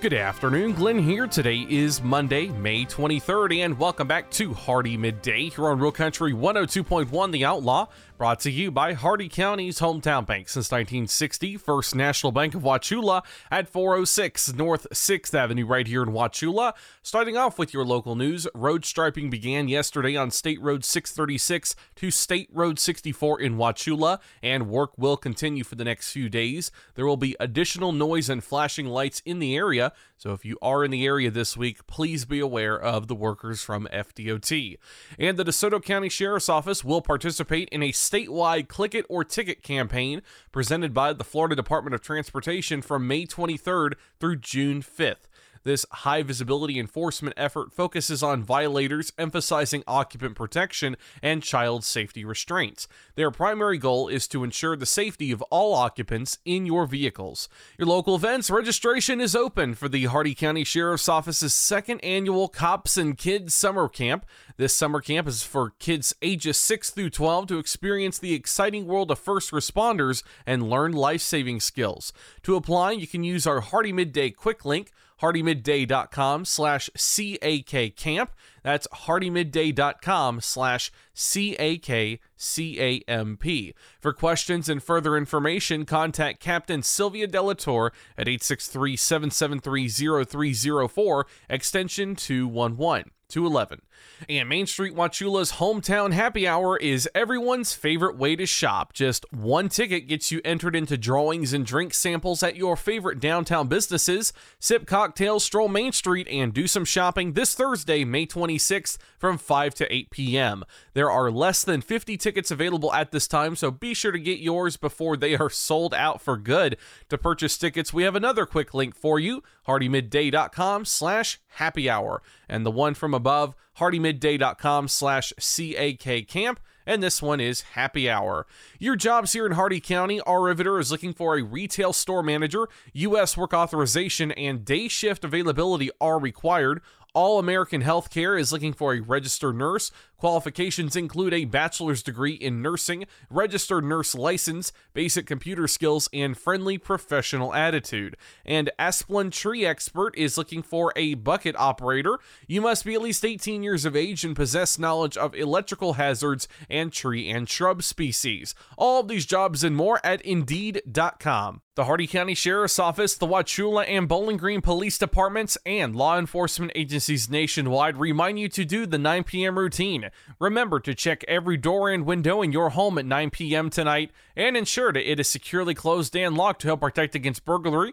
Good afternoon, Glenn here. Today is Monday, May 23rd, and welcome back to Hardee Midday here on Real Country 102.1 The Outlaw, brought to you by Hardee County's hometown bank since 1960, First National Bank of Wauchula at 406 North 6th Avenue, right here in Wauchula. Starting off with your local news, road striping began yesterday on State Road 636 to State Road 64 in Wauchula, and work will continue for the next few days. There will be additional noise and flashing lights in the area so if you are in the area this week, please be aware of the workers from FDOT. And the DeSoto County Sheriff's Office will participate in a statewide Click It or Ticket campaign presented by the Florida Department of Transportation from May 23rd through June 5th. This high visibility enforcement effort focuses on violators, emphasizing occupant protection and child safety restraints. Their primary goal is to ensure the safety of all occupants in your vehicles. Your local events registration is open for the Hardee County Sheriff's Office's second annual Cops and Kids Summer Camp. This summer camp is for kids ages 6 through 12 to experience the exciting world of first responders and learn life saving skills. To apply, you can use our Hardee Midday quick link hardeemidday.com slash CAK camp. That's hardeemidday.com slash C-A-K-C-A-M-P. For questions and further information, contact Captain Sylvia Delator at 863-773-0304, extension 211. 211. And Main Street Wauchula's hometown happy hour is everyone's favorite way to shop. Just one ticket gets you entered into drawings and drink samples at your favorite downtown businesses. Sip cocktails, stroll Main Street, and do some shopping this Thursday, May 26th from 5 to 8 p.m. There are less than 50 tickets available at this time, so be sure to get yours before they are sold out for good. To purchase tickets, we have another quick link for you, hardeemidday.com slash happy hour. And the one from above, hardeemidday.com slash camp and this one is Happy Hour. Your jobs here in Hardee County, our Riveter is looking for a retail store manager. U.S. work authorization and day shift availability are required. All American Healthcare is looking for a registered nurse. Qualifications include a bachelor's degree in nursing, registered nurse license, basic computer skills, and friendly professional attitude. And Asplund Tree Expert is looking for a bucket operator. You must be at least 18 years of age and possess knowledge of electrical hazards and tree and shrub species. All of these jobs and more at Indeed.com. The Hardee County Sheriff's Office, the Wauchula and Bowling Green Police Departments, and law enforcement agencies nationwide remind you to do the 9 p.m. routine. Remember to check every door and window in your home at 9 p.m. tonight and ensure that it is securely closed and locked to help protect against burglary.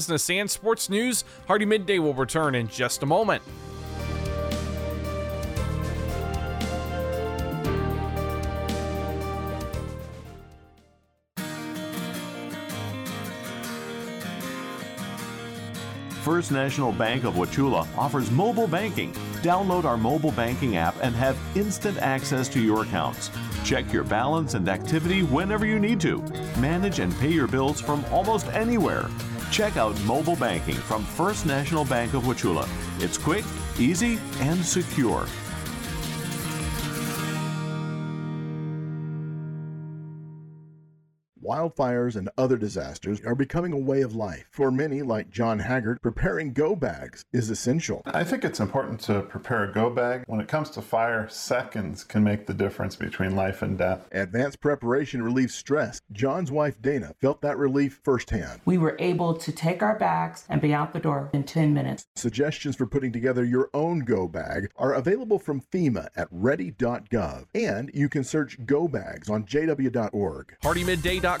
and sports news. Hardee Midday will return in just a moment. First National Bank of Wauchula offers mobile banking. Download our mobile banking app and have instant access to your accounts. Check your balance and activity whenever you need to. Manage and pay your bills from almost anywhere. Check out mobile banking from First National Bank of Wauchula. It's quick, easy, and secure. Wildfires and other disasters are becoming a way of life. For many, like John Haggard, preparing go bags is essential. I think it's important to prepare a go bag. When it comes to fire, seconds can make the difference between life and death. Advanced preparation relieves stress. John's wife Dana felt that relief firsthand. We were able to take our bags and be out the door in 10 minutes. Suggestions for putting together your own go bag are available from FEMA at ready.gov, and you can search go bags on jw.org. HardeeMidday.com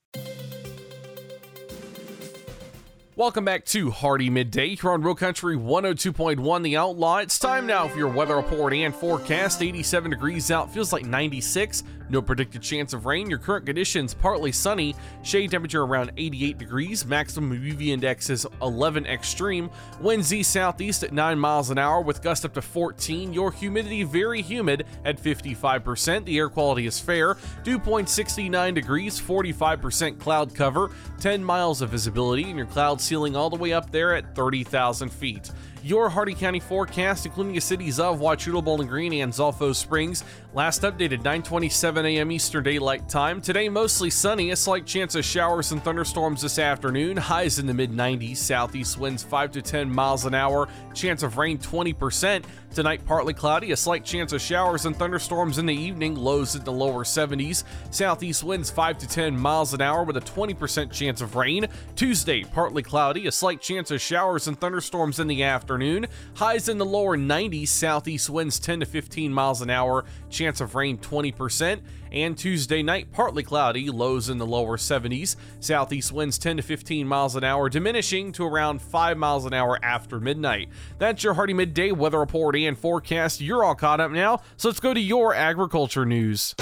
Welcome back to Hardee Midday here on Real Country 102.1 The Outlaw. It's time now for your weather report and forecast. 87 degrees out, feels like 96. No predicted chance of rain. Your current conditions partly sunny. Shade temperature around 88 degrees. Maximum UV index is 11 extreme. Winds east southeast at 9 miles an hour with gust up to 14. Your humidity very humid at 55%. The air quality is fair. Dew point 69 degrees, 45% cloud cover, 10 miles of visibility, and your cloud ceiling all the way up there at 30,000 feet. Your Hardee County forecast, including the cities of Wauchula, Bowling Green, and Zolfo Springs, last updated 9:27 a.m. Eastern Daylight Time. Today, mostly sunny, a slight chance of showers and thunderstorms this afternoon. Highs in the mid 90s, southeast winds 5 to 10 miles an hour, chance of rain 20%. Tonight, partly cloudy, a slight chance of showers and thunderstorms in the evening, lows in the lower 70s. Southeast winds 5 to 10 miles an hour with a 20% chance of rain. Tuesday, partly cloudy, a slight chance of showers and thunderstorms in the afternoon. Highs in the lower 90s, southeast winds 10 to 15 miles an hour, chance of rain 20%. And Tuesday night, partly cloudy, lows in the lower 70s. Southeast winds 10 to 15 miles an hour, diminishing to around 5 miles an hour after midnight. That's your Hardee Midday weather report and forecast. You're all caught up now, so let's go to your agriculture news.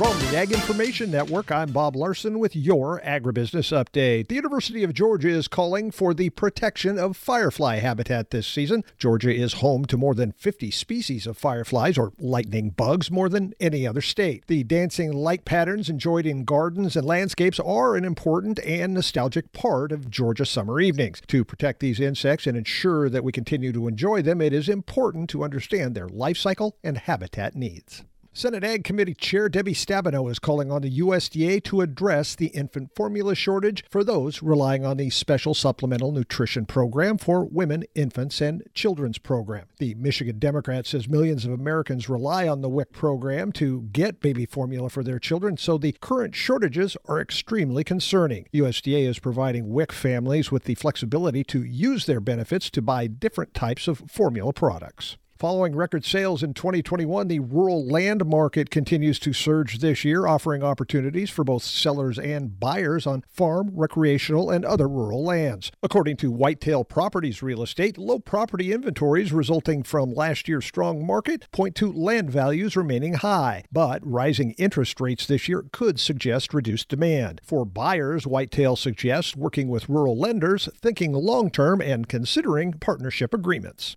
From the Ag Information Network, I'm Bob Larson with your agribusiness update. The University of Georgia is calling for the protection of firefly habitat this season. Georgia is home to more than 50 species of fireflies or lightning bugs, more than any other state. The dancing light patterns enjoyed in gardens and landscapes are an important and nostalgic part of Georgia summer evenings. To protect these insects and ensure that we continue to enjoy them, it is important to understand their life cycle and habitat needs. Senate Ag Committee Chair Debbie Stabenow is calling on the USDA to address the infant formula shortage for those relying on the Special Supplemental Nutrition Program for Women, Infants, and Children's Program. The Michigan Democrat says millions of Americans rely on the WIC program to get baby formula for their children, so the current shortages are extremely concerning. USDA is providing WIC families with the flexibility to use their benefits to buy different types of formula products. Following record sales in 2021, the rural land market continues to surge this year, offering opportunities for both sellers and buyers on farm, recreational, and other rural lands. According to Whitetail Properties Real Estate, low property inventories resulting from last year's strong market point to land values remaining high, but rising interest rates this year could suggest reduced demand. For buyers, Whitetail suggests working with rural lenders, thinking long term, and considering partnership agreements.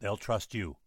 they'll trust you.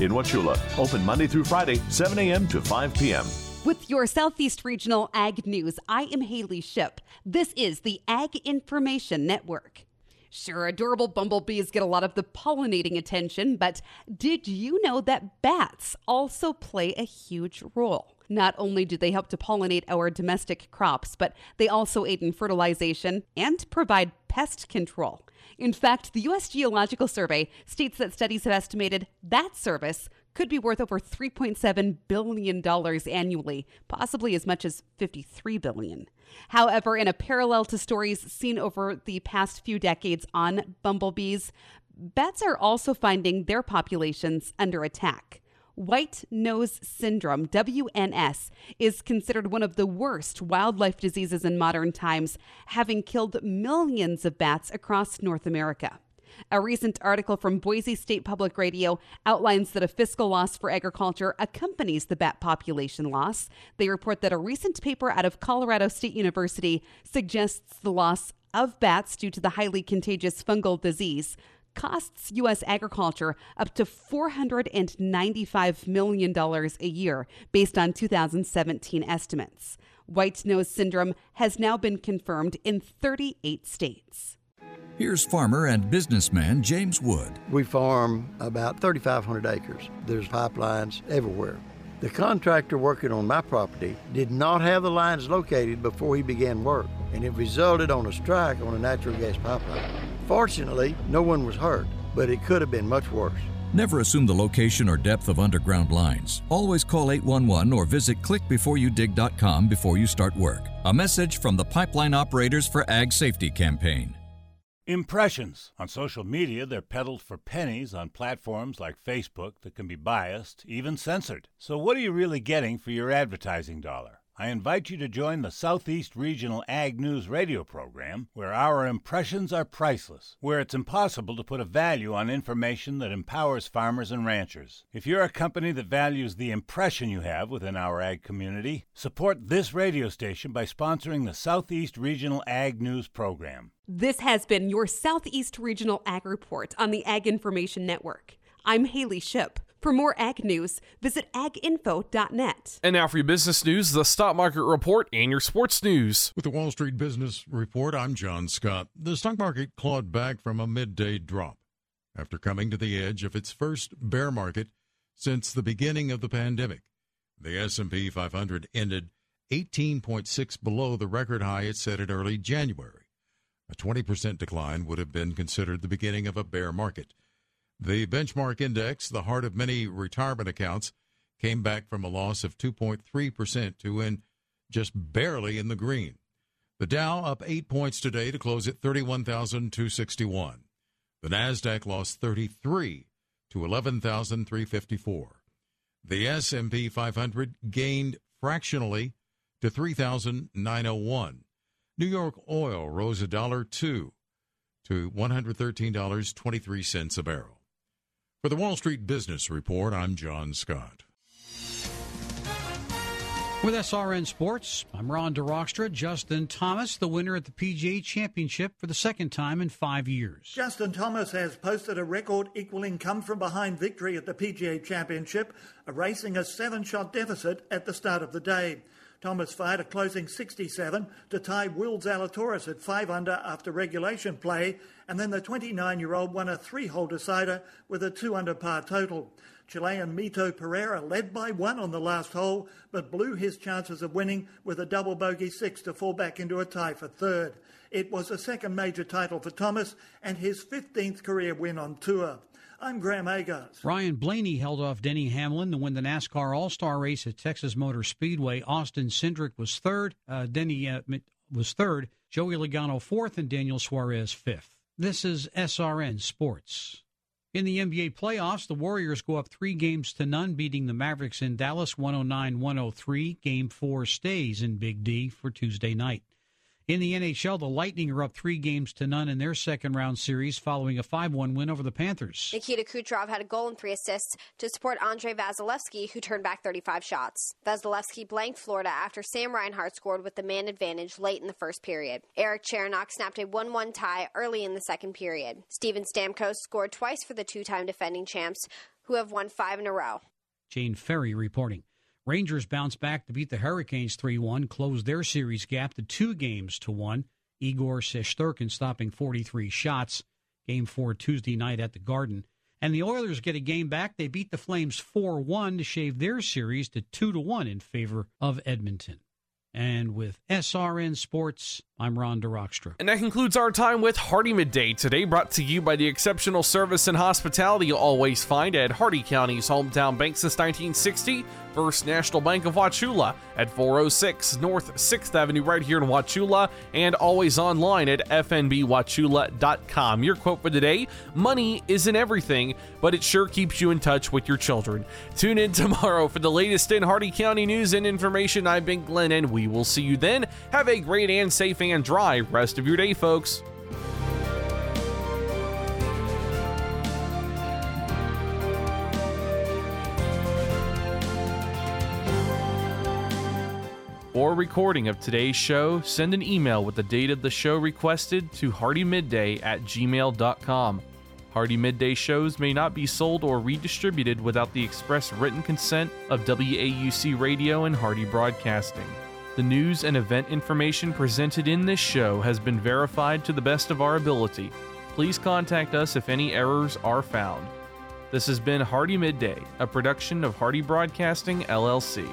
in Wauchula. Open Monday through Friday, 7 a.m. to 5 p.m. With your Southeast Regional Ag News, I am Haley Ship. This is the Ag Information Network. Sure, adorable bumblebees get a lot of the pollinating attention, but did you know that bats also play a huge role? Not only do they help to pollinate our domestic crops, but they also aid in fertilization and provide pest control. In fact, the U.S. Geological Survey states that studies have estimated that service could be worth over $3.7 billion annually, possibly as much as 53 billion. However, in a parallel to stories seen over the past few decades on bumblebees, bats are also finding their populations under attack. White nose syndrome, WNS, is considered one of the worst wildlife diseases in modern times, having killed millions of bats across North America. A recent article from Boise State Public Radio outlines that a fiscal loss for agriculture accompanies the bat population loss. They report that a recent paper out of Colorado State University suggests the loss of bats due to the highly contagious fungal disease costs U.S. agriculture up to $495 million a year based on 2017 estimates. White nose syndrome has now been confirmed in 38 states. Here's farmer and businessman James Wood. We farm about 3,500 acres. There's pipelines everywhere. The contractor working on my property did not have the lines located before he began work, and it resulted on a strike on a natural gas pipeline. Fortunately, no one was hurt, but it could have been much worse. Never assume the location or depth of underground lines. Always call 811 or visit clickbeforeyoudig.com before you start work. A message from the Pipeline Operators for Ag Safety campaign. Impressions. On social media, they're peddled for pennies on platforms like Facebook that can be biased, even censored. So, what are you really getting for your advertising dollar? I invite you to join the Southeast Regional Ag News radio program, where our impressions are priceless, where it's impossible to put a value on information that empowers farmers and ranchers. If you're a company that values the impression you have within our ag community, support this radio station by sponsoring the Southeast Regional Ag News program. This has been your Southeast Regional Ag Report on the Ag Information Network. I'm Haley Ship. For more ag news, visit aginfo.net. And now for your business news, the stock market report, and your sports news. With the Wall Street Business Report, I'm John Scott. The stock market clawed back from a midday drop after coming to the edge of its first bear market since the beginning of the pandemic. The S&P 500 ended 18.6 below the record high it set in early January. A 20% decline would have been considered the beginning of a bear market. The benchmark index, the heart of many retirement accounts, came back from a loss of 2.3% to win just barely in the green. The Dow up 8 points today to close at 31,261. The Nasdaq lost 33 to 11,354. The S&P 500 gained fractionally to 3,901. New York oil rose a dollar 2 to $113.23 a barrel. For the Wall Street Business Report, I'm John Scott. With SRN Sports, I'm Ron DeRockstra. Justin Thomas, the winner at the PGA Championship for the second time in five years. Justin Thomas has posted a record equaling come from behind victory at the PGA Championship, erasing a seven shot deficit at the start of the day. Thomas fired a closing 67 to tie Will Zalatoris at 5 under after regulation play, and then the 29 year old won a three hole decider with a 2 under par total. Chilean Mito Pereira led by one on the last hole, but blew his chances of winning with a double bogey six to fall back into a tie for third. It was a second major title for Thomas and his 15th career win on tour. I'm Graham Agars. Ryan Blaney held off Denny Hamlin to win the NASCAR All Star race at Texas Motor Speedway. Austin Cindric was third. Uh, Denny uh, was third. Joey Logano fourth, and Daniel Suarez fifth. This is SRN Sports. In the NBA playoffs, the Warriors go up three games to none, beating the Mavericks in Dallas 109 103. Game four stays in Big D for Tuesday night. In the NHL, the Lightning are up three games to none in their second round series following a 5 1 win over the Panthers. Nikita Kucherov had a goal and three assists to support Andrei Vasilevskiy, who turned back 35 shots. Vasilevskiy blanked Florida after Sam Reinhart scored with the man advantage late in the first period. Erik Cernak snapped a 1 1 tie early in the second period. Steven Stamkos scored twice for the two time defending champs, who have won five in a row. Jane Ferry reporting. Rangers bounced back to beat the Hurricanes 3 1, closed their series gap to two games to one. Igor Shesterkin stopping 43 shots. Game four Tuesday night at the Garden. And the Oilers get a game back. They beat the Flames 4 1 to shave their series to 2 1 in favor of Edmonton. And with SRN Sports, I'm Ron DeRockstra. And that concludes our time with Hardee Midday today, brought to you by the exceptional service and hospitality you'll always find at Hardee County's hometown bank since 1960, First National Bank of Wauchula at 406 North 6th Avenue, right here in Wauchula, and always online at fnbwauchula.com. Your quote for today Money isn't everything, but it sure keeps you in touch with your children. Tune in tomorrow for the latest in Hardee County news and information. I've been Glenn, and we will see you then. Have a great and safe and dry rest of your day, folks. For recording of today's show, send an email with the date of the show requested to hardeemidday at gmail.com. Hardee Midday shows may not be sold or redistributed without the express written consent of WAUC Radio and Hardee Broadcasting. The news and event information presented in this show has been verified to the best of our ability. Please contact us if any errors are found. This has been Hardee Midday, a production of Hardee Broadcasting, LLC.